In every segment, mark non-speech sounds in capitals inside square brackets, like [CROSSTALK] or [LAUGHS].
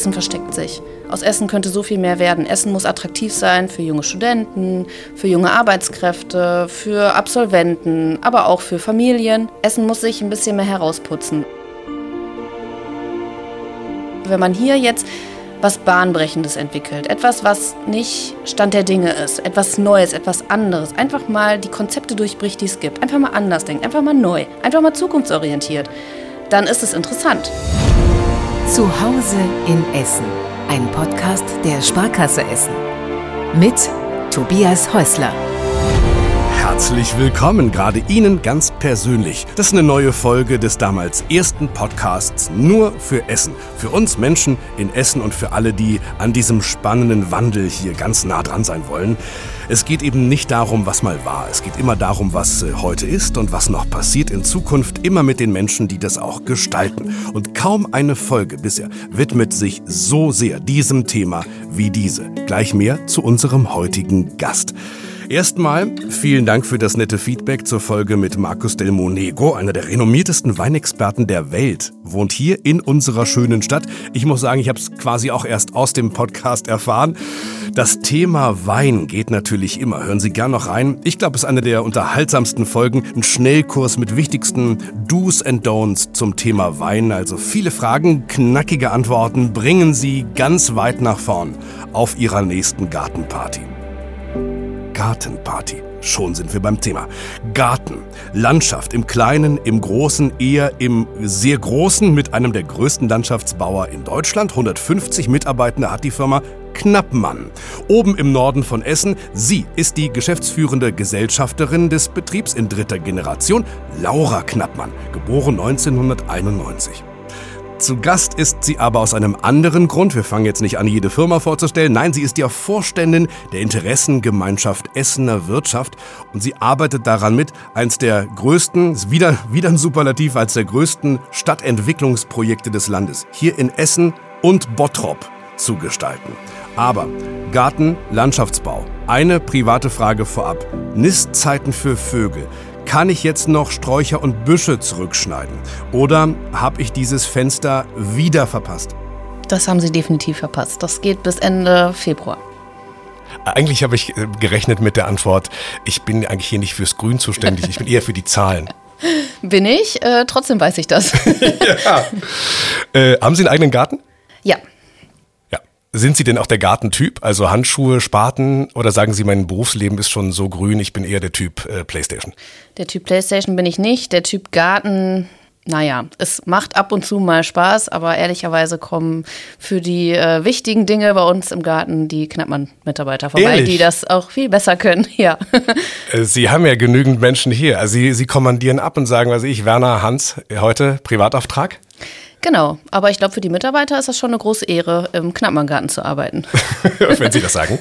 Essen versteckt sich. Aus Essen könnte so viel mehr werden. Essen muss attraktiv sein für junge Studenten, für junge Arbeitskräfte, für Absolventen, aber auch für Familien. Essen muss sich ein bisschen mehr herausputzen. Wenn man hier jetzt was Bahnbrechendes entwickelt. Etwas, was nicht Stand der Dinge ist. Etwas Neues, etwas anderes. Einfach mal die Konzepte durchbricht, die es gibt. Einfach mal anders denken, einfach mal neu, einfach mal zukunftsorientiert. Dann ist es interessant. Zu Hause in Essen. Ein Podcast der Sparkasse Essen. Mit Tobias Häusler. Herzlich willkommen, gerade Ihnen ganz persönlich. Das ist eine neue Folge des damals ersten Podcasts nur für Essen. Für uns Menschen in Essen und für alle, die an diesem spannenden Wandel hier ganz nah dran sein wollen. Es geht eben nicht darum, was mal war. Es geht immer darum, was äh, heute ist und was noch passiert in Zukunft, immer mit den Menschen, die das auch gestalten. Und kaum eine Folge bisher widmet sich so sehr diesem Thema wie diese. Gleich mehr zu unserem heutigen Gast. Erstmal vielen Dank für das nette Feedback zur Folge mit Marcus Del Monego, einer der renommiertesten Weinexperten der Welt, wohnt hier in unserer schönen Stadt. Ich muss sagen, ich habe es quasi auch erst aus dem Podcast erfahren. Das Thema Wein geht natürlich immer. Hören Sie gern noch rein. Ich glaube, es ist eine der unterhaltsamsten Folgen. Ein Schnellkurs mit wichtigsten Do's and Don'ts zum Thema Wein. Also viele Fragen, knackige Antworten bringen Sie ganz weit nach vorn auf Ihrer nächsten Gartenparty. Gartenparty. Schon sind wir beim Thema. Garten, Landschaft im Kleinen, im Großen, eher im sehr Großen mit einem der größten Landschaftsbauer in Deutschland. 150 Mitarbeitende hat die Firma Knappmann. Oben im Norden von Essen. Sie ist die geschäftsführende Gesellschafterin des Betriebs in dritter Generation, Laura Knappmann, geboren 1991. Zu Gast ist sie aber aus einem anderen Grund. Wir fangen jetzt nicht an, jede Firma vorzustellen. Nein, sie ist ja Vorständin der Interessengemeinschaft Essener Wirtschaft und sie arbeitet daran mit, eins der größten, wieder, wieder ein Superlativ, als der größten Stadtentwicklungsprojekte des Landes hier in Essen und Bottrop zu gestalten. Aber Garten, Landschaftsbau. Eine private Frage vorab. Nistzeiten für Vögel. Kann ich jetzt noch Sträucher und Büsche zurückschneiden? Oder habe ich dieses Fenster wieder verpasst? Das haben Sie definitiv verpasst. Das geht bis Ende Februar. Eigentlich habe ich äh, gerechnet mit der Antwort, ich bin eigentlich hier nicht fürs Grün zuständig, ich bin eher für die Zahlen. [LAUGHS] Bin ich, äh, trotzdem weiß ich das. [LAUGHS] ja. äh, haben Sie einen eigenen Garten? Ja. Sind Sie denn auch der Gartentyp? Also Handschuhe, Spaten oder sagen Sie, mein Berufsleben ist schon so grün, ich bin eher der Typ äh, Playstation? Der Typ Playstation bin ich nicht. Der Typ Garten, naja, es macht ab und zu mal Spaß, aber ehrlicherweise kommen für die äh, wichtigen Dinge bei uns im Garten die Knappmann-Mitarbeiter vorbei, Ehrlich? die das auch viel besser können, [LAUGHS] ja. Äh, Sie haben ja genügend Menschen hier. Also Sie, Sie kommandieren ab und sagen, also ich, Werner, Hans, heute Privatauftrag? Genau, aber ich glaube, für die Mitarbeiter ist das schon eine große Ehre, im Knappmanngarten zu arbeiten. [LAUGHS] Wenn Sie das sagen.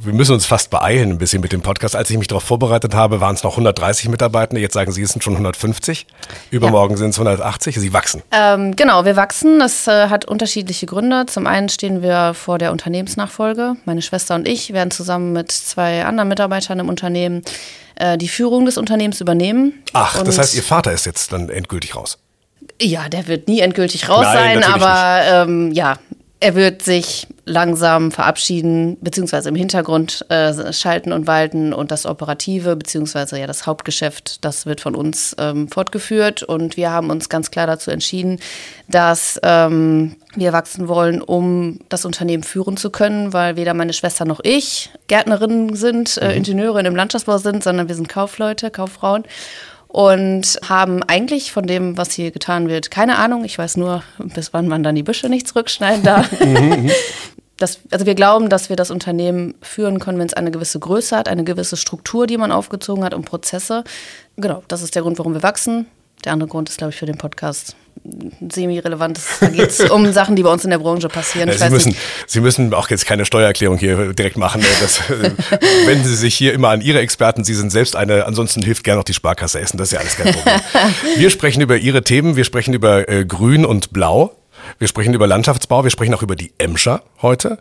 Wir müssen uns fast beeilen ein bisschen mit dem Podcast. Als ich mich darauf vorbereitet habe, waren es noch 130 Mitarbeitende. Jetzt sagen Sie, es sind schon 150. Übermorgen ja. sind es 180. Sie wachsen. Ähm, genau, wir wachsen. Das äh, hat unterschiedliche Gründe. Zum einen stehen wir vor der Unternehmensnachfolge. Meine Schwester und ich werden zusammen mit zwei anderen Mitarbeitern im Unternehmen äh, die Führung des Unternehmens übernehmen. Ach, und das heißt, Ihr Vater ist jetzt dann endgültig raus. Ja, der wird nie endgültig raus Nein, sein, aber ähm, ja, er wird sich langsam verabschieden, beziehungsweise im Hintergrund äh, schalten und walten und das Operative, beziehungsweise ja das Hauptgeschäft, das wird von uns ähm, fortgeführt. Und wir haben uns ganz klar dazu entschieden, dass ähm, wir wachsen wollen, um das Unternehmen führen zu können, weil weder meine Schwester noch ich Gärtnerinnen sind, äh, mhm. Ingenieure im Landschaftsbau sind, sondern wir sind Kaufleute, Kauffrauen und haben eigentlich von dem, was hier getan wird, keine Ahnung. Ich weiß nur, bis wann man dann die Büsche nicht zurückschneiden darf. [LAUGHS] Das, also wir glauben, dass wir das Unternehmen führen können, wenn es eine gewisse Größe hat, eine gewisse Struktur, die man aufgezogen hat und Prozesse. Genau, das ist der Grund, warum wir wachsen. Der andere Grund ist, glaube ich, für den Podcast semi-relevant. Da geht es [LAUGHS] um Sachen, die bei uns in der Branche passieren. Sie müssen, Sie müssen auch jetzt keine Steuererklärung hier direkt machen. Das, [LAUGHS] wenn Sie sich hier immer an Ihre Experten, Sie sind selbst eine, ansonsten hilft gerne noch die Sparkasse essen, das ist ja alles kein Problem. [LAUGHS] Wir sprechen über Ihre Themen, wir sprechen über äh, Grün und Blau. Wir sprechen über Landschaftsbau, wir sprechen auch über die Emscher heute,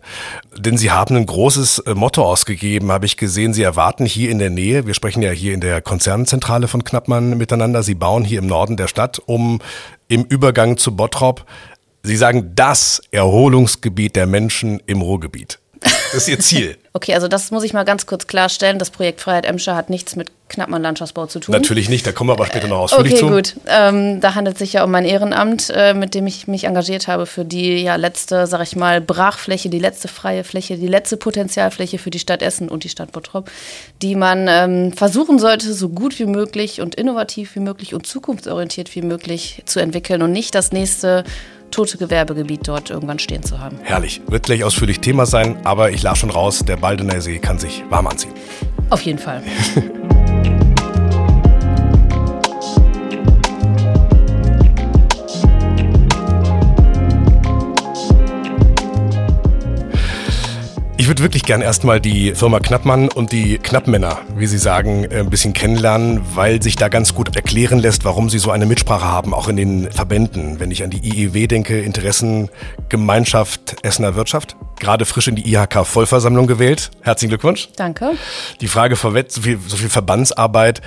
denn Sie haben ein großes äh, Motto ausgegeben, habe ich gesehen. Sie erwarten hier in der Nähe, wir sprechen ja hier in der Konzernzentrale von Knappmann miteinander, Sie bauen hier im Norden der Stadt, um im Übergang zu Bottrop Sie sagen das Erholungsgebiet der Menschen im Ruhrgebiet. Das ist Ihr Ziel. [LAUGHS] okay, also das muss ich mal ganz kurz klarstellen. Das Projekt Freiheit Emscher hat nichts mit Knappmann Landschaftsbau zu tun. Natürlich nicht, da kommen wir aber später noch ausführlich okay, zu. Okay, gut. Ähm, da handelt es sich ja um mein Ehrenamt, äh, mit dem ich mich engagiert habe für die ja, letzte, sag ich mal, Brachfläche, die letzte freie Fläche, die letzte Potenzialfläche für die Stadt Essen und die Stadt Bottrop, die man ähm, versuchen sollte, so gut wie möglich und innovativ wie möglich und zukunftsorientiert wie möglich zu entwickeln und nicht das nächste tote Gewerbegebiet dort irgendwann stehen zu haben. Herrlich. Wird gleich ausführlich Thema sein, aber ich las schon raus, der Baldener See kann sich warm anziehen. Auf jeden Fall. [LAUGHS] Ich würde wirklich gern erstmal die Firma Knappmann und die Knappmänner, wie Sie sagen, äh, ein bisschen kennenlernen, weil sich da ganz gut erklären lässt, warum Sie so eine Mitsprache haben, auch in den Verbänden. Wenn ich an die IEW denke, Interessengemeinschaft Essener Wirtschaft, gerade frisch in die IHK-Vollversammlung gewählt. Herzlichen Glückwunsch. Danke. Die Frage vorweg, so viel, so viel Verbandsarbeit.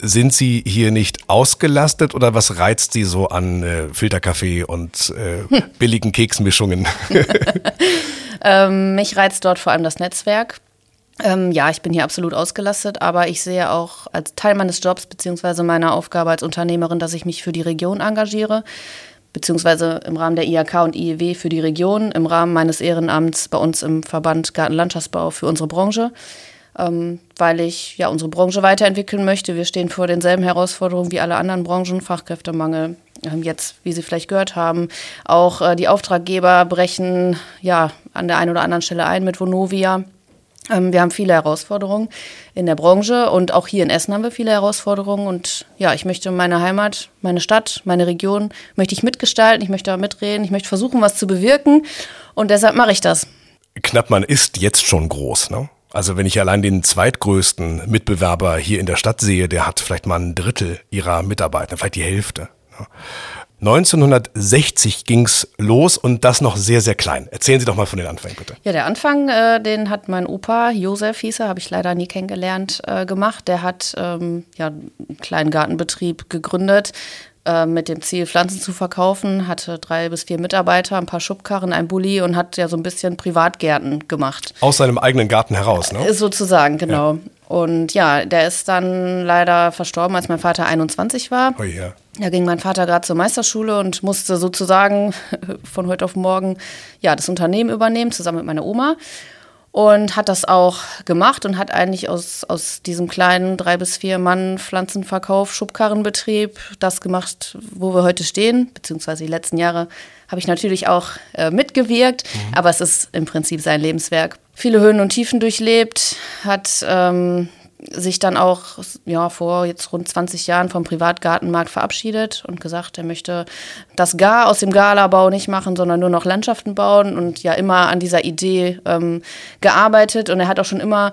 Sind Sie hier nicht ausgelastet oder was reizt Sie so an äh, Filterkaffee und äh, billigen Keksmischungen? [LAUGHS] Ähm, mich reizt dort vor allem das Netzwerk. Ähm, ja, ich bin hier absolut ausgelastet, aber ich sehe auch als Teil meines Jobs beziehungsweise meiner Aufgabe als Unternehmerin, dass ich mich für die Region engagiere, beziehungsweise im Rahmen der IHK und IEW für die Region, im Rahmen meines Ehrenamts bei uns im Verband Gartenlandschaftsbau für unsere Branche. Ähm, weil ich ja unsere Branche weiterentwickeln möchte. Wir stehen vor denselben Herausforderungen wie alle anderen Branchen, Fachkräftemangel, ähm, jetzt, wie Sie vielleicht gehört haben, auch äh, die Auftraggeber brechen ja an der einen oder anderen Stelle ein mit Vonovia. Ähm, wir haben viele Herausforderungen in der Branche und auch hier in Essen haben wir viele Herausforderungen. Und ja, ich möchte meine Heimat, meine Stadt, meine Region, möchte ich mitgestalten, ich möchte da mitreden, ich möchte versuchen, was zu bewirken. Und deshalb mache ich das. Knappmann ist jetzt schon groß, ne? Also wenn ich allein den zweitgrößten Mitbewerber hier in der Stadt sehe, der hat vielleicht mal ein Drittel ihrer Mitarbeiter, vielleicht die Hälfte. 1960 ging's los und das noch sehr, sehr klein. Erzählen Sie doch mal von den Anfängen, bitte. Ja, der Anfang, äh, den hat mein Opa, Josef hieß er, habe ich leider nie kennengelernt, äh, gemacht. Der hat ähm, ja, einen kleinen Gartenbetrieb gegründet äh, mit dem Ziel, Pflanzen zu verkaufen, hatte drei bis vier Mitarbeiter, ein paar Schubkarren, ein Bulli und hat ja so ein bisschen Privatgärten gemacht. Aus seinem eigenen Garten heraus, ne? Sozusagen, genau. Ja. Und ja, der ist dann leider verstorben, als mein Vater 21 war. Oh ja. Da ging mein Vater gerade zur Meisterschule und musste sozusagen [LAUGHS] von heute auf morgen ja, das Unternehmen übernehmen, zusammen mit meiner Oma. Und hat das auch gemacht und hat eigentlich aus, aus diesem kleinen drei bis vier Mann Pflanzenverkauf, Schubkarrenbetrieb das gemacht, wo wir heute stehen, beziehungsweise die letzten Jahre habe ich natürlich auch äh, mitgewirkt, mhm. aber es ist im Prinzip sein Lebenswerk. Viele Höhen und Tiefen durchlebt, hat ähm, sich dann auch ja, vor jetzt rund 20 Jahren vom Privatgartenmarkt verabschiedet und gesagt, er möchte das Gar aus dem Galabau nicht machen, sondern nur noch Landschaften bauen und ja immer an dieser Idee ähm, gearbeitet. Und er hat auch schon immer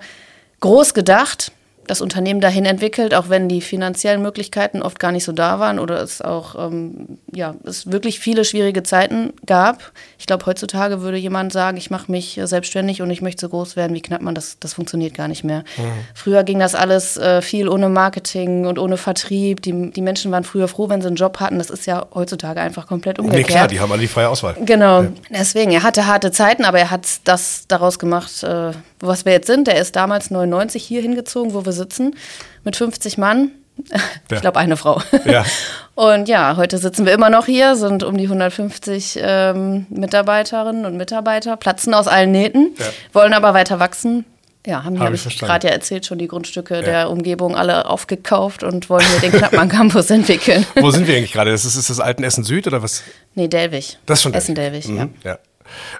groß gedacht das Unternehmen dahin entwickelt, auch wenn die finanziellen Möglichkeiten oft gar nicht so da waren oder es auch ähm, ja, es wirklich viele schwierige Zeiten gab. Ich glaube, heutzutage würde jemand sagen, ich mache mich selbstständig und ich möchte so groß werden wie Knappmann. Das, das funktioniert gar nicht mehr. Mhm. Früher ging das alles äh, viel ohne Marketing und ohne Vertrieb. Die, die Menschen waren früher froh, wenn sie einen Job hatten. Das ist ja heutzutage einfach komplett umgekehrt. Nee, klar, die haben alle die freie Auswahl. Genau. Ja. Deswegen, er hatte harte Zeiten, aber er hat das daraus gemacht, äh, was wir jetzt sind. Er ist damals 99 hier hingezogen, wo wir sitzen, mit 50 Mann. [LAUGHS] Ich ja. glaube, eine Frau. Ja. [LAUGHS] Und ja, heute sitzen wir immer noch hier, sind um die 150 ähm, Mitarbeiterinnen und Mitarbeiter, platzen aus allen Nähten, ja. wollen aber weiter wachsen. Ja, haben Hab ich gerade ja erzählt, schon die Grundstücke ja. der Umgebung alle aufgekauft und wollen hier den Knappmann Campus [LAUGHS] entwickeln. Wo sind wir eigentlich gerade? Ist, ist das Alten Essen Süd oder was? Nee, Delwig. Das ist schon Essen-Delwig, mhm. ja. ja.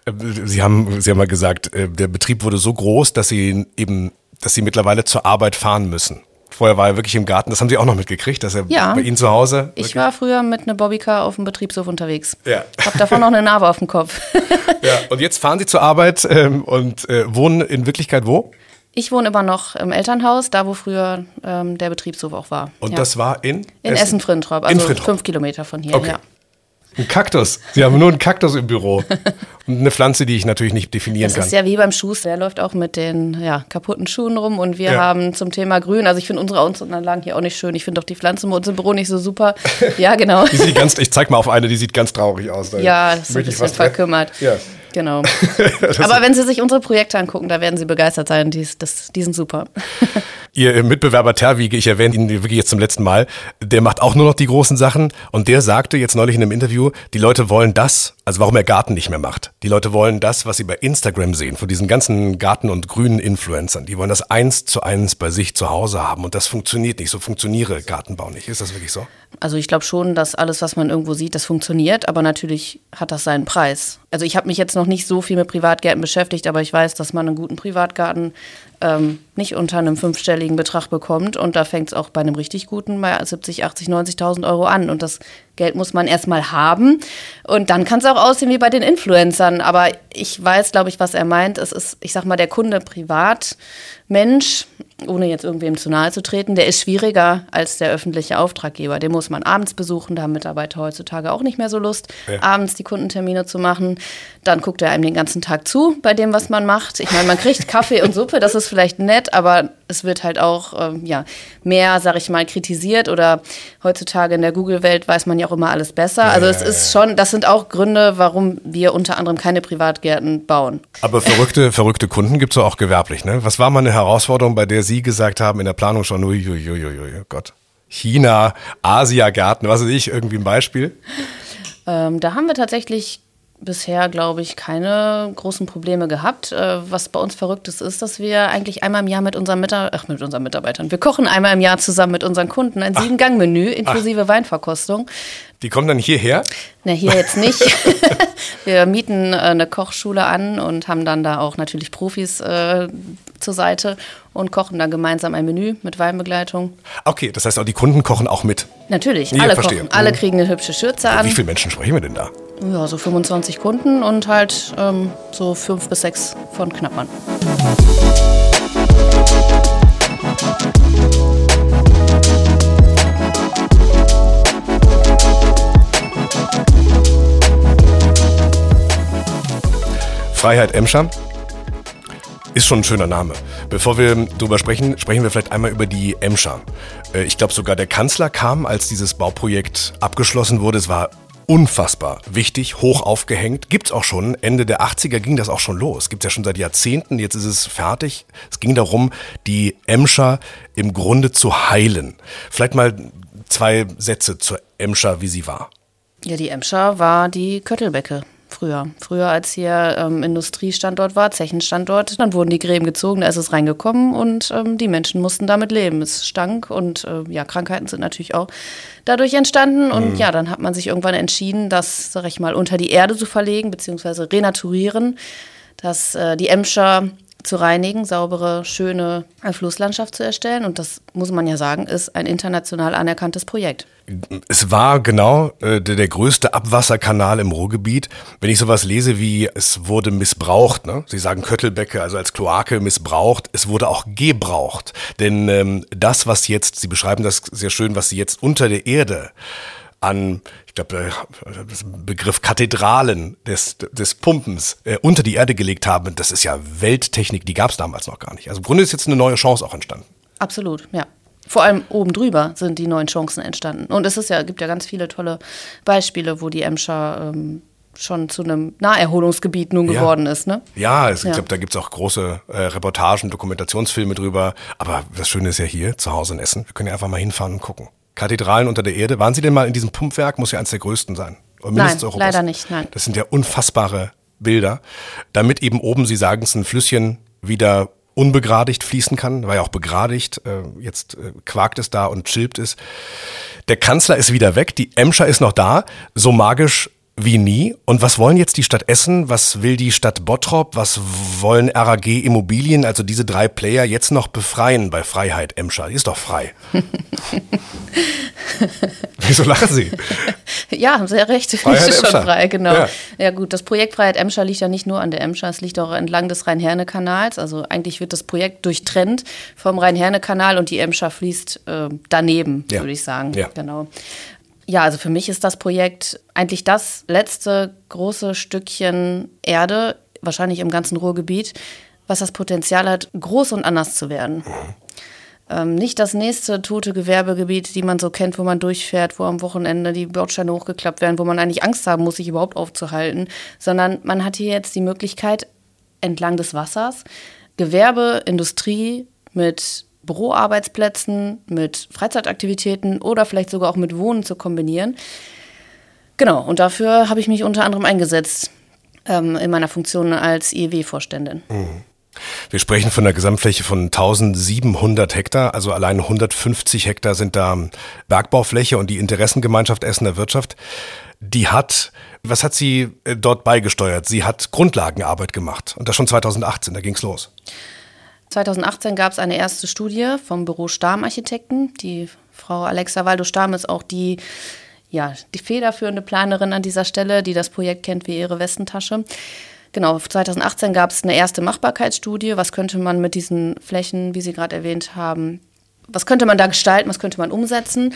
Äh, Sie haben, Sie haben mal gesagt, äh, der Betrieb wurde so groß, dass Sie eben, dass Sie mittlerweile zur Arbeit fahren müssen. Vorher war er wirklich im Garten. Das haben Sie auch noch mitgekriegt, dass er ja. bei Ihnen zu Hause. Ich war früher mit einer Bobbycar auf dem Betriebshof unterwegs. Ja. Hab davon noch eine Narbe auf dem Kopf. [LAUGHS] ja. Und jetzt fahren Sie zur Arbeit ähm, und äh, wohnen in Wirklichkeit wo? Ich wohne immer noch im Elternhaus, da wo früher ähm, der Betriebshof auch war. Und ja. das war in? In Essen-Frintrop, also Essen fünf Kilometer von hier. Okay. Ja. Ein Kaktus. Sie haben nur einen Kaktus im Büro. Und eine Pflanze, die ich natürlich nicht definieren das kann. Das ist ja wie beim Schuster. Der läuft auch mit den ja, kaputten Schuhen rum. Und wir ja. haben zum Thema Grün, also ich finde unsere Außenanlagen hier auch nicht schön. Ich finde auch die Pflanzen bei uns im Büro nicht so super. [LAUGHS] Ja, genau. die sieht ganz, ich zeig mal auf eine, die sieht ganz traurig aus. Ja, das ist ein bisschen verkümmert. Ja. Genau. [LAUGHS] Aber wenn Sie sich unsere Projekte angucken, da werden Sie begeistert sein. Die, das, die sind super. [LAUGHS] Ihr Mitbewerber Terwige, ich erwähne ihn wirklich jetzt zum letzten Mal, der macht auch nur noch die großen Sachen. Und der sagte jetzt neulich in einem Interview, die Leute wollen das, also warum er Garten nicht mehr macht. Die Leute wollen das, was sie bei Instagram sehen, von diesen ganzen Garten- und grünen Influencern. Die wollen das eins zu eins bei sich zu Hause haben. Und das funktioniert nicht. So funktioniere Gartenbau nicht. Ist das wirklich so? Also ich glaube schon, dass alles, was man irgendwo sieht, das funktioniert. Aber natürlich hat das seinen Preis. Also ich habe mich jetzt noch nicht so viel mit Privatgärten beschäftigt, aber ich weiß, dass man einen guten Privatgarten ähm, nicht unter einem fünfstelligen Betrag bekommt. Und da fängt es auch bei einem richtig guten bei 70, 80, 90.000 Euro an. Und das Geld muss man erstmal haben. Und dann kann es auch aussehen wie bei den Influencern. Aber ich weiß, glaube ich, was er meint. Es ist, ich sag mal, der Kunde privat Mensch, ohne jetzt irgendwem zu nahe zu treten, der ist schwieriger als der öffentliche Auftraggeber. Den muss man abends besuchen, da haben Mitarbeiter heutzutage auch nicht mehr so Lust, ja. abends die Kundentermine zu machen. Dann guckt er einem den ganzen Tag zu bei dem, was man macht. Ich meine, man kriegt Kaffee und Suppe, das ist vielleicht nett, aber es wird halt auch ähm, ja, mehr, sag ich mal, kritisiert oder heutzutage in der Google-Welt weiß man ja auch immer alles besser. Also es ist schon, das sind auch Gründe, warum wir unter anderem keine Privatgärten bauen. Aber verrückte, verrückte Kunden gibt es auch gewerblich, ne? Was war mal eine Herausforderung, bei der Sie gesagt haben in der Planung schon, uiuiuiui, Gott. China, Asia-Garten, was weiß ich, irgendwie ein Beispiel? Ähm, da haben wir tatsächlich bisher, glaube ich, keine großen Probleme gehabt. Äh, was bei uns verrückt ist, ist, dass wir eigentlich einmal im Jahr mit unseren, Mitar Ach, mit unseren Mitarbeitern, wir kochen einmal im Jahr zusammen mit unseren Kunden ein Sieben-Gang-Menü inklusive Ach. Weinverkostung. Die kommen dann hierher? Na, hier jetzt nicht. [LAUGHS] wir mieten äh, eine Kochschule an und haben dann da auch natürlich Profis äh, zur Seite und kochen dann gemeinsam ein Menü mit Weinbegleitung. Okay, das heißt auch die Kunden kochen auch mit? Natürlich, ja, alle verstehe. kochen. Alle mhm. kriegen eine hübsche Schürze an. Wie viele Menschen sprechen wir denn da? Ja, so 25 Kunden und halt ähm, so fünf bis sechs von Knappern. Freiheit Emscher ist schon ein schöner Name. Bevor wir darüber sprechen, sprechen wir vielleicht einmal über die Emscher. Äh, ich glaube sogar der Kanzler kam, als dieses Bauprojekt abgeschlossen wurde. Es war unfassbar wichtig, hoch aufgehängt. Gibt's auch schon. Ende der 80er ging das auch schon los. Gibt's ja schon seit Jahrzehnten. Jetzt ist es fertig. Es ging darum, die Emscher im Grunde zu heilen. Vielleicht mal zwei Sätze zur Emscher, wie sie war. Ja, die Emscher war die Köttelbecke früher. Früher, als hier ähm, Industriestandort war, Zechenstandort, dann wurden die Gräben gezogen, da ist es reingekommen und ähm, die Menschen mussten damit leben. Es stank und äh, ja, Krankheiten sind natürlich auch dadurch entstanden. Und mhm. ja, dann hat man sich irgendwann entschieden, das, sag ich mal, unter die Erde zu verlegen, beziehungsweise renaturieren, dass äh, die Emscher zu reinigen, saubere, schöne Flusslandschaft zu erstellen. Und das muss man ja sagen, ist ein international anerkanntes Projekt. Es war genau äh, der, der, größte Abwasserkanal im Ruhrgebiet. Wenn ich sowas lese wie es wurde missbraucht, ne? Sie sagen Köttelbecke, also als Kloake missbraucht, es wurde auch gebraucht. Denn ähm, das, was jetzt, Sie beschreiben das sehr schön, was Sie jetzt unter der Erde an, ich glaube, das Begriff Kathedralen des, des Pumpens äh, unter die Erde gelegt haben, das ist ja Welttechnik, die gab es damals noch gar nicht. Also im Grunde ist jetzt eine neue Chance auch entstanden. Absolut, ja. Vor allem oben drüber sind die neuen Chancen entstanden. Und es ist ja, gibt ja ganz viele tolle Beispiele, wo die Emscher ähm, schon zu einem Naherholungsgebiet nun geworden ja. ist. Ne? Ja, es, ja. ich glaube, da gibt es auch große äh, Reportagen, Dokumentationsfilme drüber. Aber das Schöne ist ja hier, zu Hause in Essen. Wir können ja einfach mal hinfahren und gucken. Kathedralen unter der Erde. Waren Sie denn mal in diesem Pumpwerk? Muss ja eines der größten sein. nein, leider nicht. Nein. Das sind ja unfassbare Bilder. Damit eben oben, Sie sagen es, ein Flüsschen wieder unbegradigt fließen kann, war ja auch begradigt, äh, jetzt äh, quakt es da und chillt es. Der Kanzler ist wieder weg, die Emscher ist noch da, so magisch wie nie. Und was wollen jetzt die Stadt Essen? Was will die Stadt Bottrop? Was wollen RAG Immobilien, also diese drei Player, jetzt noch befreien bei Freiheit Emscher? Die ist doch frei. [LAUGHS] Wieso lachen Sie? Ja, haben Sie ja recht. Freiheit ist schon frei, genau. Ja. ja. gut, das Projekt Freiheit Emscher liegt ja nicht nur an der Emscher, es liegt auch entlang des Rhein-Herne-Kanals. Also eigentlich wird das Projekt durchtrennt vom Rhein-Herne-Kanal und die Emscher fließt äh, daneben, ja. würde ich sagen. Ja. Genau. Ja, also für mich ist das Projekt eigentlich das letzte große Stückchen Erde, wahrscheinlich im ganzen Ruhrgebiet, was das Potenzial hat, groß und anders zu werden. Ähm, nicht das nächste tote Gewerbegebiet, die man so kennt, wo man durchfährt, wo am Wochenende die Bordsteine hochgeklappt werden, wo man eigentlich Angst haben muss, sich überhaupt aufzuhalten, sondern man hat hier jetzt die Möglichkeit, entlang des Wassers Gewerbe, Industrie mit Büroarbeitsplätzen, mit Freizeitaktivitäten oder vielleicht sogar auch mit Wohnen zu kombinieren. Genau, und dafür habe ich mich unter anderem eingesetzt ähm, in meiner Funktion als IEW-Vorständin. Mhm. Wir sprechen von einer Gesamtfläche von 1700 Hektar, also allein 150 Hektar sind da Bergbaufläche und die Interessengemeinschaft Essener Wirtschaft, die hat, was hat sie äh, dort beigesteuert? Sie hat Grundlagenarbeit gemacht und das schon 2018, da ging es los. 2018 gab es eine erste Studie vom Büro Stamm Architekten. Die Frau Alexa Waldo Stamm ist auch die, ja, die federführende Planerin an dieser Stelle, die das Projekt kennt wie ihre Westentasche. Genau, 2018 gab es eine erste Machbarkeitsstudie. Was könnte man mit diesen Flächen, wie Sie gerade erwähnt haben, was könnte man da gestalten, was könnte man umsetzen?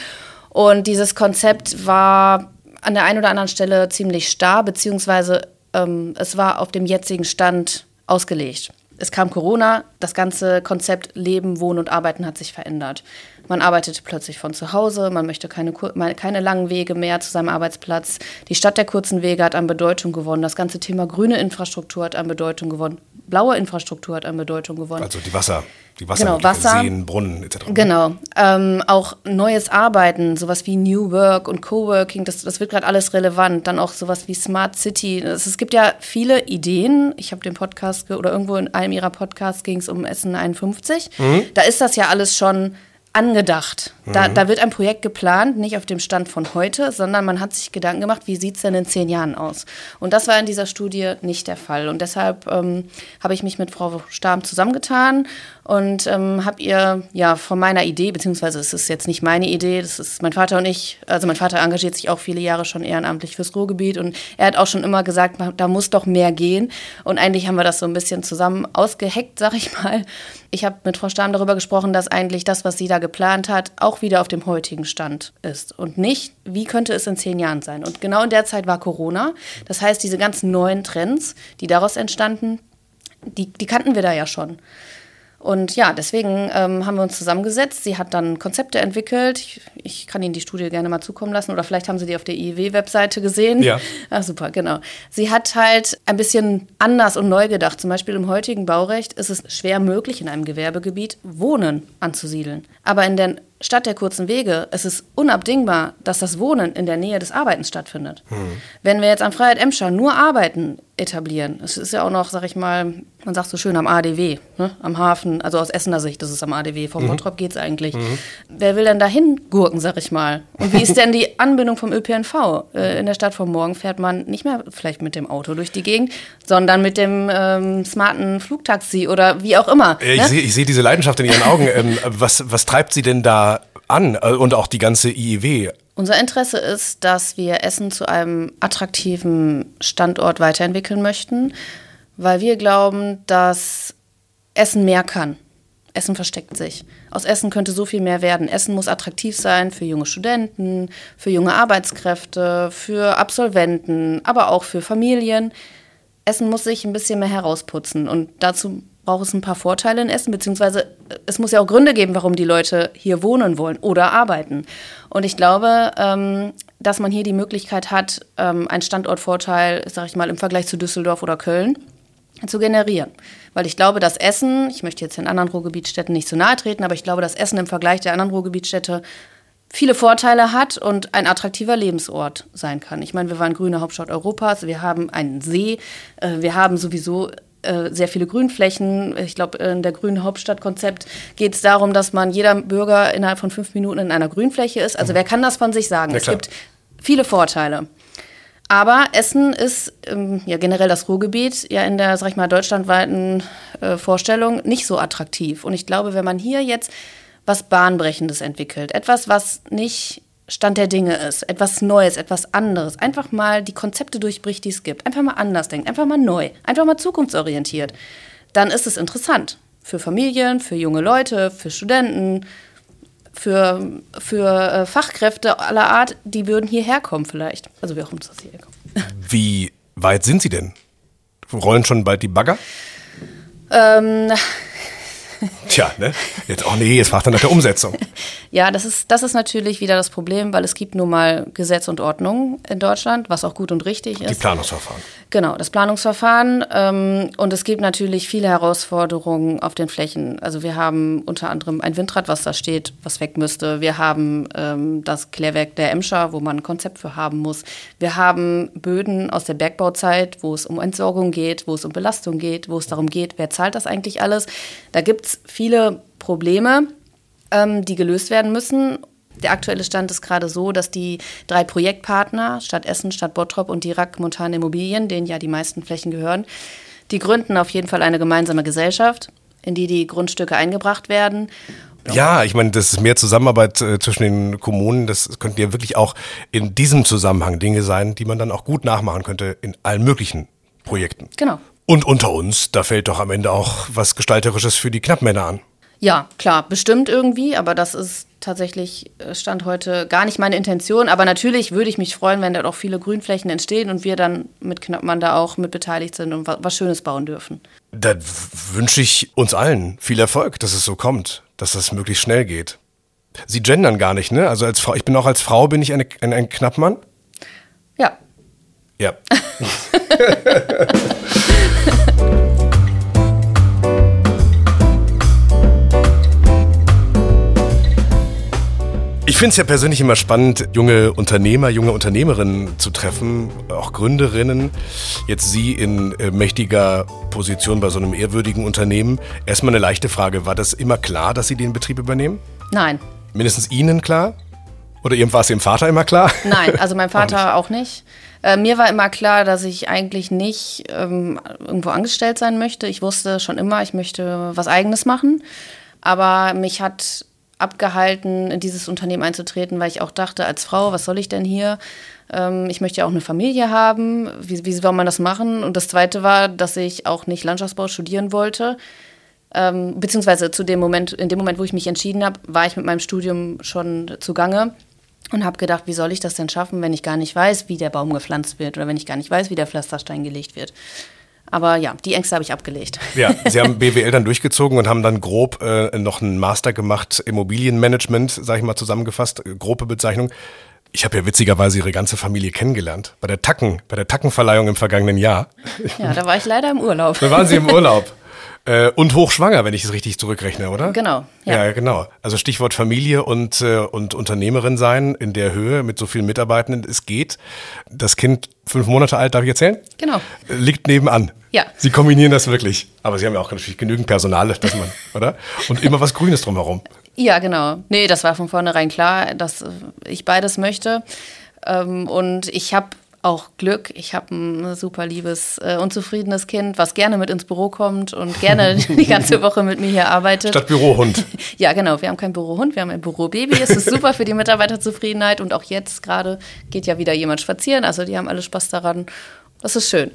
Und dieses Konzept war an der einen oder anderen Stelle ziemlich starr, beziehungsweise ähm, es war auf dem jetzigen Stand ausgelegt es kam Corona, das ganze Konzept Leben, Wohnen und Arbeiten hat sich verändert. Man arbeitet plötzlich von zu Hause, man möchte keine, keine langen Wege mehr zu seinem Arbeitsplatz. Die Stadt der kurzen Wege hat an Bedeutung gewonnen. Das ganze Thema grüne Infrastruktur hat an Bedeutung gewonnen. Blaue Infrastruktur hat an Bedeutung gewonnen. Also die Wasser, die Wasser, genau, Wasser Seen, Brunnen etc. Genau. Ähm, auch neues Arbeiten, sowas wie New Work und Coworking, das, das wird gerade alles relevant. Dann auch sowas wie Smart City. Es, es gibt ja viele Ideen. Ich habe den Podcast oder irgendwo in einem ihrer Podcasts ging es um Essen 51. Mhm. Da ist das ja alles schon angedacht. Da, mhm. da wird ein Projekt geplant, nicht auf dem Stand von heute, sondern man hat sich Gedanken gemacht, wie sieht es denn in zehn Jahren aus? Und das war in dieser Studie nicht der Fall. Und deshalb ähm, habe ich mich mit Frau Stamm zusammengetan und ähm, habe ihr ja von meiner Idee, beziehungsweise es ist jetzt nicht meine Idee, das ist mein Vater und ich, also mein Vater engagiert sich auch viele Jahre schon ehrenamtlich fürs Ruhrgebiet und er hat auch schon immer gesagt, da muss doch mehr gehen. Und eigentlich haben wir das so ein bisschen zusammen ausgeheckt, sag ich mal. Ich habe mit Frau Stamm darüber gesprochen, dass eigentlich das, was sie da geplant hat, auch wieder auf dem heutigen Stand ist und nicht, wie könnte es in zehn Jahren sein. Und genau in der Zeit war Corona. Das heißt, diese ganzen neuen Trends, die daraus entstanden, die, die kannten wir da ja schon. Und ja, deswegen ähm, haben wir uns zusammengesetzt. Sie hat dann Konzepte entwickelt. Ich, ich, kann Ihnen die Studie gerne mal zukommen lassen oder vielleicht haben Sie die auf der IEW-Webseite gesehen. Ja. Ah, super, genau. Sie hat halt ein bisschen anders und neu gedacht. Zum Beispiel im heutigen Baurecht ist es schwer möglich, in einem Gewerbegebiet Wohnen anzusiedeln. Aber in der Stadt der kurzen Wege, es ist unabdingbar, dass das Wohnen in der Nähe des Arbeitens stattfindet. Mhm. Wenn wir jetzt an Freiheit Emscher nur Arbeiten etablieren, es ist ja auch noch, sag ich mal, man sagt so schön am ADW, ne? am Hafen, also aus Essener Sicht, das ist am ADW, vom mhm. Bottrop geht es eigentlich. Mhm. Wer will denn dahin gurken, sag ich mal? Und wie ist denn die Anbindung vom ÖPNV? Äh, in der Stadt von morgen fährt man nicht mehr vielleicht mit dem Auto durch die Gegend, sondern mit dem ähm, smarten Flugtaxi oder wie auch immer. Äh, ich ne? sehe seh diese Leidenschaft in Ihren Augen. ähm, was, was treibt Sie denn da an äh, und auch die ganze IEW? Unser Interesse ist, dass wir Essen zu einem attraktiven Standort weiterentwickeln möchten, weil wir glauben, dass Essen mehr kann. Essen versteckt sich. Aus Essen könnte so viel mehr werden. Essen muss attraktiv sein für junge Studenten, für junge Arbeitskräfte, für Absolventen, aber auch für Familien. Essen muss sich ein bisschen mehr herausputzen und dazu braucht es ein paar Vorteile in Essen, beziehungsweise äh, es muss ja auch Gründe geben, warum die Leute hier wohnen wollen oder arbeiten. Und ich glaube, ähm, dass man hier die Möglichkeit hat, ähm, einen Standortvorteil, sag ich mal, im Vergleich zu Düsseldorf oder Köln zu generieren. Weil ich glaube, dass Essen, ich möchte jetzt den anderen Ruhrgebietsstädten nicht zu nahe treten, aber ich glaube, dass Essen im Vergleich der anderen Ruhrgebietsstädte viele Vorteile hat und ein attraktiver Lebensort sein kann. Ich meine, wir waren grüne Hauptstadt Europas, wir haben einen See, äh, wir haben sowieso äh, sehr viele Grünflächen. Ich glaube, in der grünen Hauptstadtkonzept geht es darum, dass man jeder Bürger innerhalb von fünf Minuten in einer Grünfläche ist. Also mhm. wer kann das von sich sagen? Ja, es gibt viele Vorteile. Aber Essen ist ähm, ja generell das Ruhrgebiet ja in der, sag ich mal, deutschlandweiten äh, Vorstellung nicht so attraktiv. Und ich glaube, wenn man hier jetzt was Bahnbrechendes entwickelt, etwas, was nicht Stand der Dinge ist, etwas Neues, etwas anderes, einfach mal die Konzepte durchbricht, die es gibt, einfach mal anders denkt, einfach mal neu, einfach mal zukunftsorientiert, dann ist es interessant für Familien, für junge Leute, für Studenten, für, für äh, Fachkräfte aller Art, die würden hierher kommen vielleicht. Also wie auch immer das hierher kommt. [LAUGHS] Wie weit sind Sie denn? Rollen schon bald die Bagger? Ähm, Tja, ne? Jetzt, oh nee, jetzt fragt er nach der Umsetzung. [LAUGHS] Ja, das ist, das ist natürlich wieder das Problem, weil es gibt nun mal Gesetz und Ordnung in Deutschland, was auch gut und richtig ist. Die Planungsverfahren. Genau, das Planungsverfahren. Ähm, und es gibt natürlich viele Herausforderungen auf den Flächen. Also wir haben unter anderem ein Windrad, was da steht, was weg müsste. Wir haben ähm, das Klärwerk der Emscher, wo man ein Konzept für haben muss. Wir haben Böden aus der Bergbauzeit, wo es um Entsorgung geht, wo es um Belastung geht, wo es darum geht, wer zahlt das eigentlich alles. Da gibt es viele Probleme ähm, die gelöst werden müssen. Der aktuelle Stand ist gerade so, dass die drei Projektpartner, Stadt Essen, Stadt Bottrop und die RAK Montane Immobilien, denen ja die meisten Flächen gehören, die gründen auf jeden Fall eine gemeinsame Gesellschaft, in die die Grundstücke eingebracht werden. Ja, ich meine, das ist mehr Zusammenarbeit äh, zwischen den Kommunen. Das könnten ja wirklich auch in diesem Zusammenhang Dinge sein, die man dann auch gut nachmachen könnte in allen möglichen Projekten. Genau. Und unter uns, da fällt doch am Ende auch was Gestalterisches für die Knappmänner an. Ja, klar, bestimmt irgendwie, aber das ist tatsächlich äh, Stand heute gar nicht meine Intention. Aber natürlich würde ich mich freuen, wenn da auch viele Grünflächen entstehen und wir dann mit Knappmann da auch mit beteiligt sind und was Schönes bauen dürfen. Da wünsche ich uns allen viel Erfolg, dass es so kommt, dass das möglichst schnell geht. Sie gendern gar nicht, ne? Also als Frau, ich bin auch als Frau, bin ich eine, ein, ein Knappmann? Ja. Ja. [LAUGHS] Ich finde es ja persönlich immer spannend, junge Unternehmer, junge Unternehmerinnen zu treffen, auch Gründerinnen. Jetzt Sie in äh, mächtiger Position bei so einem ehrwürdigen Unternehmen. Erstmal eine leichte Frage. War das immer klar, dass Sie den Betrieb übernehmen? Nein. Mindestens Ihnen klar? Oder war es Ihrem Vater immer klar? Nein, [LAUGHS] also mein Vater auch nicht. Auch nicht. Äh, mir war immer klar, dass ich eigentlich nicht ähm, irgendwo angestellt sein möchte. Ich wusste schon immer, ich möchte was Eigenes machen. Aber mich hat abgehalten, in dieses Unternehmen einzutreten, weil ich auch dachte, als Frau, was soll ich denn hier? Ähm, ich möchte ja auch eine Familie haben. Wie, wie soll man das machen? Und das Zweite war, dass ich auch nicht Landschaftsbau studieren wollte. Ähm, beziehungsweise zu dem Moment, in dem Moment, wo ich mich entschieden habe, war ich mit meinem Studium schon zugange und habe gedacht, wie soll ich das denn schaffen, wenn ich gar nicht weiß, wie der Baum gepflanzt wird oder wenn ich gar nicht weiß, wie der Pflasterstein gelegt wird. Aber ja, die Ängste habe ich abgelegt. [LAUGHS] Ja, Sie haben BWL dann durchgezogen und haben dann grob äh, noch einen Master gemacht, Immobilienmanagement, sage ich mal zusammengefasst, grobe Bezeichnung. Ich habe ja witzigerweise Ihre ganze Familie kennengelernt. Bei der Tacken, bei der Tackenverleihung im vergangenen Jahr. Ja, da war ich leider im Urlaub. Da waren Sie im Urlaub. [LAUGHS] Äh, und hochschwanger, wenn ich es richtig zurückrechne, oder? Genau. Ja, ja genau. Also Stichwort Familie und, äh, und Unternehmerin sein in der Höhe mit so vielen Mitarbeitenden. Es geht. Das Kind, fünf Monate alt, darf ich erzählen? Genau. Liegt nebenan. Ja. Sie kombinieren das wirklich. Aber Sie haben ja auch natürlich genügend Personal, dass man, [LAUGHS] oder? Und immer was Grünes drumherum. Ja, genau. Nee, das war von vornherein klar, dass ich beides möchte. Ähm, und ich habe auch Glück. Ich habe ein super liebes, äh, unzufriedenes Kind, was gerne mit ins Büro kommt und gerne [LAUGHS] die ganze Woche mit mir hier arbeitet. Statt Bürohund. [LAUGHS] ja, genau. Wir haben keinen Bürohund, wir haben ein Bürobaby. Es ist super für die Mitarbeiterzufriedenheit und auch jetzt gerade geht ja wieder jemand spazieren. Also die haben alle Spaß daran. Das ist schön.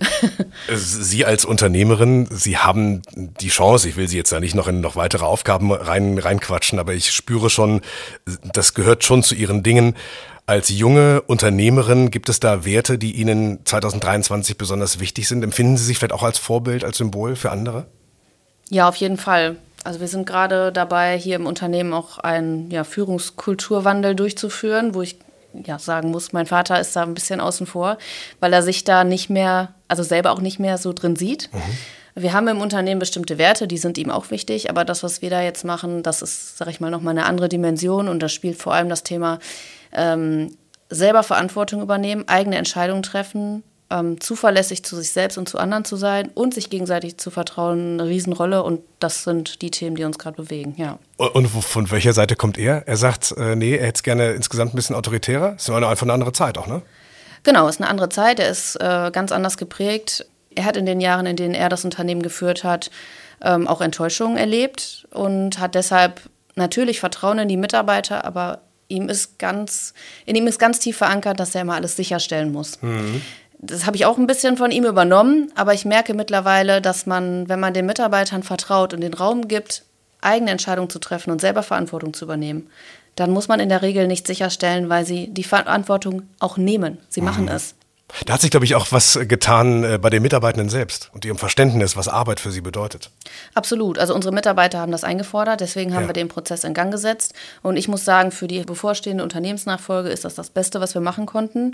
Sie als Unternehmerin, Sie haben die Chance, ich will Sie jetzt ja nicht noch in noch weitere Aufgaben rein, reinquatschen, aber ich spüre schon, das gehört schon zu Ihren Dingen als junge Unternehmerin gibt es da Werte, die Ihnen 2023 besonders wichtig sind? Empfinden Sie sich vielleicht auch als Vorbild, als Symbol für andere? Ja, auf jeden Fall. Also wir sind gerade dabei, hier im Unternehmen auch einen ja, Führungskulturwandel durchzuführen, wo ich ja, sagen muss, mein Vater ist da ein bisschen außen vor, weil er sich da nicht mehr, also selber auch nicht mehr so drin sieht. Mhm. Wir haben im Unternehmen bestimmte Werte, die sind ihm auch wichtig, aber das, was wir da jetzt machen, das ist, sag ich mal, nochmal eine andere Dimension und da spielt vor allem das Thema ähm, selber Verantwortung übernehmen, eigene Entscheidungen treffen, ähm, zuverlässig zu sich selbst und zu anderen zu sein und sich gegenseitig zu vertrauen, eine Riesenrolle. Und das sind die Themen, die uns gerade bewegen, ja. Und von welcher Seite kommt er? Er sagt, äh, nee, er hätte es gerne insgesamt ein bisschen autoritärer. Das ist einfach eine andere Zeit auch, ne? Genau, es ist eine andere Zeit. Er ist äh, ganz anders geprägt. Er hat in den Jahren, in denen er das Unternehmen geführt hat, ähm, auch Enttäuschungen erlebt und hat deshalb natürlich Vertrauen in die Mitarbeiter, aber ihm ist ganz, in ihm ist ganz tief verankert, dass er immer alles sicherstellen muss. Mhm. Das habe ich auch ein bisschen von ihm übernommen, aber ich merke mittlerweile, dass man, wenn man den Mitarbeitern vertraut und den Raum gibt, eigene Entscheidungen zu treffen und selber Verantwortung zu übernehmen, dann muss man in der Regel nicht sicherstellen, weil sie die Verantwortung auch nehmen. Sie machen mhm. es. Da hat sich, glaube ich, auch was getan äh, bei den Mitarbeitenden selbst und ihrem Verständnis, was Arbeit für sie bedeutet. Absolut. Also unsere Mitarbeiter haben das eingefordert, deswegen haben ja. wir den Prozess in Gang gesetzt. Und ich muss sagen, für die bevorstehende Unternehmensnachfolge ist das das Beste, was wir machen konnten.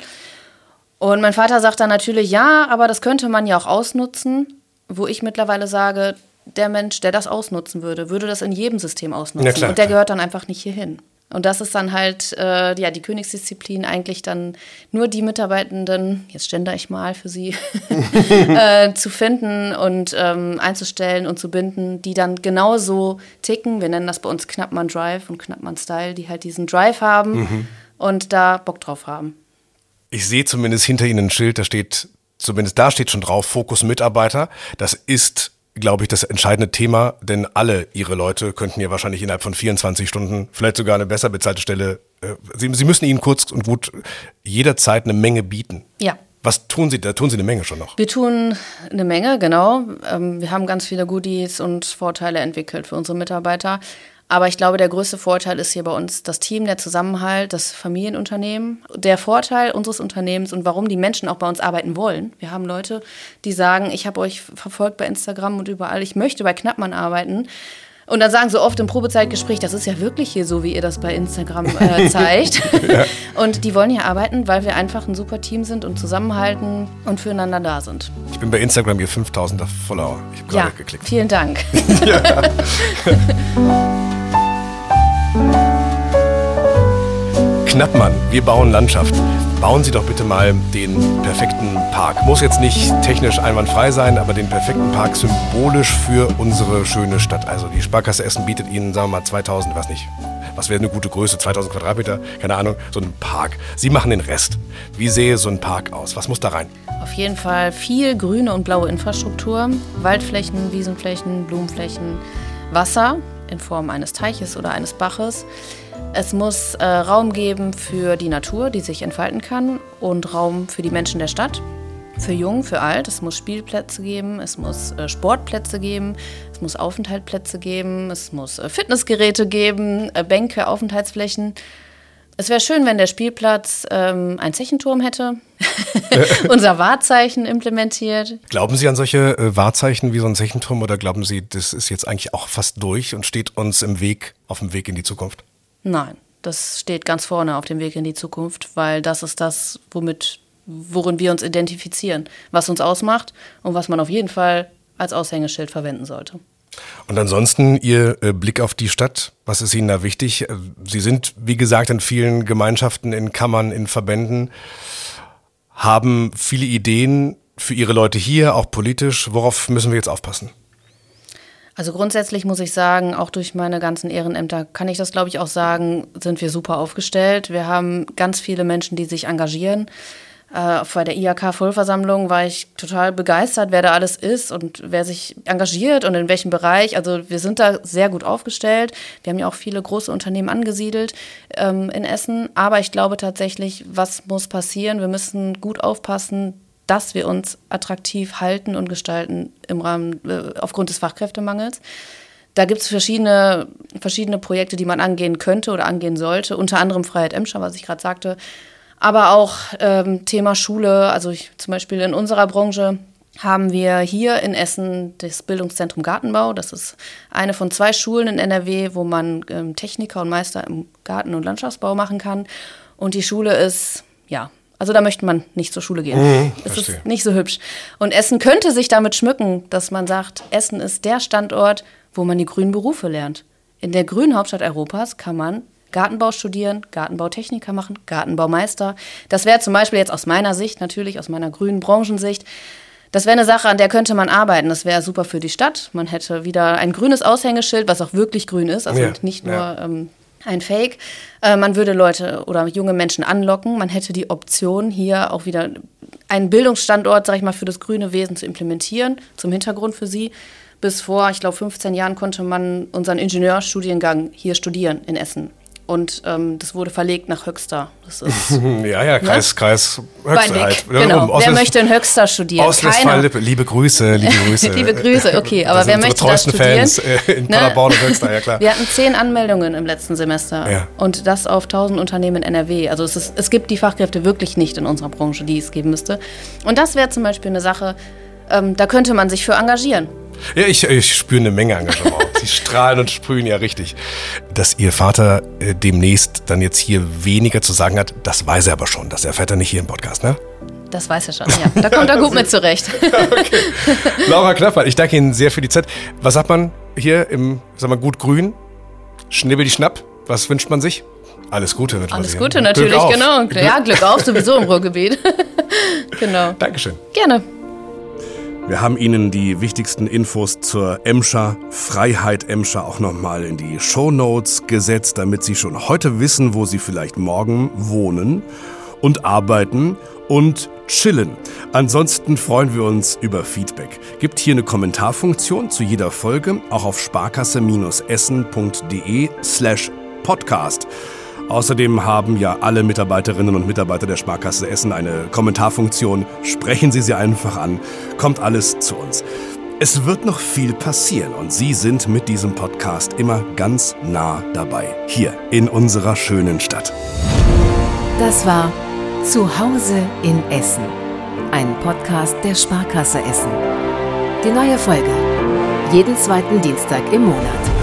Und mein Vater sagt dann natürlich, ja, aber das könnte man ja auch ausnutzen, wo ich mittlerweile sage, der Mensch, der das ausnutzen würde, würde das in jedem System ausnutzen. Ja, klar, und der gehört dann einfach nicht hierhin. Und das ist dann halt äh, ja die Königsdisziplin eigentlich dann nur die Mitarbeitenden, jetzt gender ich mal für sie, [LAUGHS] [LAUGHS] äh, zu finden und ähm, einzustellen und zu binden, die dann genauso ticken. Wir nennen das bei uns Knappmann Drive und Knappmann Style, die halt diesen Drive haben mhm. und da Bock drauf haben. Ich sehe zumindest hinter Ihnen ein Schild, da steht, zumindest da steht schon drauf, Fokus Mitarbeiter. Das ist glaube ich, das entscheidende Thema, denn alle ihre Leute könnten ja wahrscheinlich innerhalb von 24 Stunden vielleicht sogar eine besser bezahlte Stelle, äh, sie, sie müssen ihnen kurz und gut jederzeit eine Menge bieten. Ja. Was tun Sie? Da tun Sie eine Menge schon noch. Wir tun eine Menge, genau. Ähm, wir haben ganz viele Goodies und Vorteile entwickelt für unsere Mitarbeiter. Aber ich glaube, der größte Vorteil ist hier bei uns das Team, der Zusammenhalt, das Familienunternehmen. Der Vorteil unseres Unternehmens und warum die Menschen auch bei uns arbeiten wollen. Wir haben Leute, die sagen, ich habe euch verfolgt bei Instagram und überall, ich möchte bei Knappmann arbeiten. Und dann sagen sie oft im Probezeitgespräch, das ist ja wirklich hier so, wie ihr das bei Instagram äh, [LAUGHS] zeigt. ja. Und die wollen hier arbeiten, weil wir einfach ein super Team sind und zusammenhalten und füreinander da sind. Ich bin bei Instagram hier 5000er Follower. Ich habe gerade ja, geklickt. Vielen Dank. [LAUGHS] [LAUGHS] Knappmann, wir bauen Landschaft. Bauen Sie doch bitte mal den perfekten Park. Muss jetzt nicht technisch einwandfrei sein, aber den perfekten Park symbolisch für unsere schöne Stadt. Also die Sparkasse Essen bietet Ihnen, sagen wir mal, 2000, was nicht, was wäre eine gute Größe, 2000 Quadratmeter, keine Ahnung, so einen Park. Sie machen den Rest. Wie sehe so ein Park aus? Was muss da rein? Auf jeden Fall viel grüne und blaue Infrastruktur, Waldflächen, Wiesenflächen, Blumenflächen, Wasser in Form eines Teiches oder eines Baches. Es muss äh, Raum geben für die Natur, die sich entfalten kann, und Raum für die Menschen der Stadt, für Jung, für Alt. Es muss Spielplätze geben, es muss äh, Sportplätze geben, es muss Aufenthaltsplätze geben, es muss äh, Fitnessgeräte geben, äh, Bänke, Aufenthaltsflächen. Es wäre schön, wenn der Spielplatz ähm, ein Zechenturm hätte, [LAUGHS] unser Wahrzeichen implementiert. Glauben Sie an solche äh, Wahrzeichen wie so ein Zechenturm oder glauben Sie, das ist jetzt eigentlich auch fast durch und steht uns im Weg, auf dem Weg in die Zukunft? Nein, das steht ganz vorne auf dem Weg in die Zukunft, weil das ist das, womit, worin wir uns identifizieren, was uns ausmacht und was man auf jeden Fall als Aushängeschild verwenden sollte. Und ansonsten Ihr äh, Blick auf die Stadt, was ist Ihnen da wichtig? Äh, Sie sind, wie gesagt, in vielen Gemeinschaften, in Kammern, in Verbänden, haben viele Ideen für Ihre Leute hier, auch politisch. Worauf müssen wir jetzt aufpassen? Also grundsätzlich muss ich sagen, auch durch meine ganzen Ehrenämter kann ich das, glaube ich, auch sagen, sind wir super aufgestellt. Wir haben ganz viele Menschen, die sich engagieren. Äh, bei der IHK-Vollversammlung war ich total begeistert, wer da alles ist und wer sich engagiert und in welchem Bereich. Also wir sind da sehr gut aufgestellt. Wir haben ja auch viele große Unternehmen angesiedelt ähm, in Essen. Aber ich glaube tatsächlich, was muss passieren? Wir müssen gut aufpassen, dass wir uns attraktiv halten und gestalten im Rahmen äh, aufgrund des Fachkräftemangels. Da gibt es verschiedene, verschiedene Projekte, die man angehen könnte oder angehen sollte, unter anderem Freiheit Emscher, was ich gerade sagte, aber auch ähm, Thema Schule. Also ich, zum Beispiel in unserer Branche haben wir hier in Essen das Bildungszentrum Gartenbau. Das ist eine von zwei Schulen in NRW, wo man ähm, Techniker und Meister im Garten- und Landschaftsbau machen kann. Und die Schule ist, ja, also da möchte man nicht zur Schule gehen. Mhm, es ist nicht so hübsch. Und Essen könnte sich damit schmücken, dass man sagt, Essen ist der Standort, wo man die grünen Berufe lernt. In der grünen Hauptstadt Europas kann man Gartenbau studieren, Gartenbautechniker machen, Gartenbaumeister. Das wäre zum Beispiel jetzt aus meiner Sicht, natürlich aus meiner grünen Branchensicht, das wäre eine Sache, an der könnte man arbeiten. Das wäre super für die Stadt. Man hätte wieder ein grünes Aushängeschild, was auch wirklich grün ist, also ja, nicht nur ja. ähm, ein Fake. Äh, man würde Leute oder junge Menschen anlocken. Man hätte die Option, hier auch wieder einen Bildungsstandort, sag ich mal, für das grüne Wesen zu implementieren, zum Hintergrund für sie. Bis vor, ich glaube, 15 Jahren konnte man unseren Ingenieurstudiengang hier studieren in Essen. Und ähm, das wurde verlegt nach Höxter. Ist, [LAUGHS] ja, ja, Kreis, ne? Kreis Höxter halt. Genau. Um, wer möchte in Höxter studieren? Aus Westfalen-Lippe. Liebe Grüße, liebe [LAUGHS] Grüße. liebe Grüße, okay. Aber wer möchte das studieren? Fans äh, in ne? Paderborn und Höxter, ja klar. Wir hatten zehn Anmeldungen im letzten Semester. Ja. Und das auf 1000 Unternehmen in NRW. Also es, ist, es gibt die Fachkräfte wirklich nicht in unserer Branche, die es geben müsste. Und das wäre zum Beispiel eine Sache, ähm, da könnte man sich für engagieren. Ja, ich, ich spüre eine Menge Engagement. Sie strahlen und sprühen ja richtig. Dass Ihr Vater äh, demnächst dann jetzt hier weniger zu sagen hat, das weiß er aber schon. Das erfährt er nicht hier im Podcast, ne? Das weiß er schon, ja. Da kommt er gut mit zurecht. [LAUGHS] okay. Laura Knapper, ich danke Ihnen sehr für die Zeit. Was sagt man hier im, sag mal, gut grün? Schnibbel die Schnapp? Was wünscht man sich? Alles Gute wünscht Alles Gute natürlich, genau. Ja, Glück auf, sowieso im Ruhrgebiet. [LAUGHS] genau. Dankeschön. Gerne. Wir haben Ihnen die wichtigsten Infos zur Emscher Freiheit Emscher auch nochmal in die Show Notes gesetzt, damit Sie schon heute wissen, wo Sie vielleicht morgen wohnen und arbeiten und chillen. Ansonsten freuen wir uns über Feedback. Gibt hier eine Kommentarfunktion zu jeder Folge, auch auf sparkasse-essen.de slash podcast. Außerdem haben ja alle Mitarbeiterinnen und Mitarbeiter der Sparkasse Essen eine Kommentarfunktion. Sprechen Sie sie einfach an. Kommt alles zu uns. Es wird noch viel passieren und Sie sind mit diesem Podcast immer ganz nah dabei. Hier in unserer schönen Stadt. Das war Zuhause in Essen. Ein Podcast der Sparkasse Essen. Die neue Folge. Jeden zweiten Dienstag im Monat.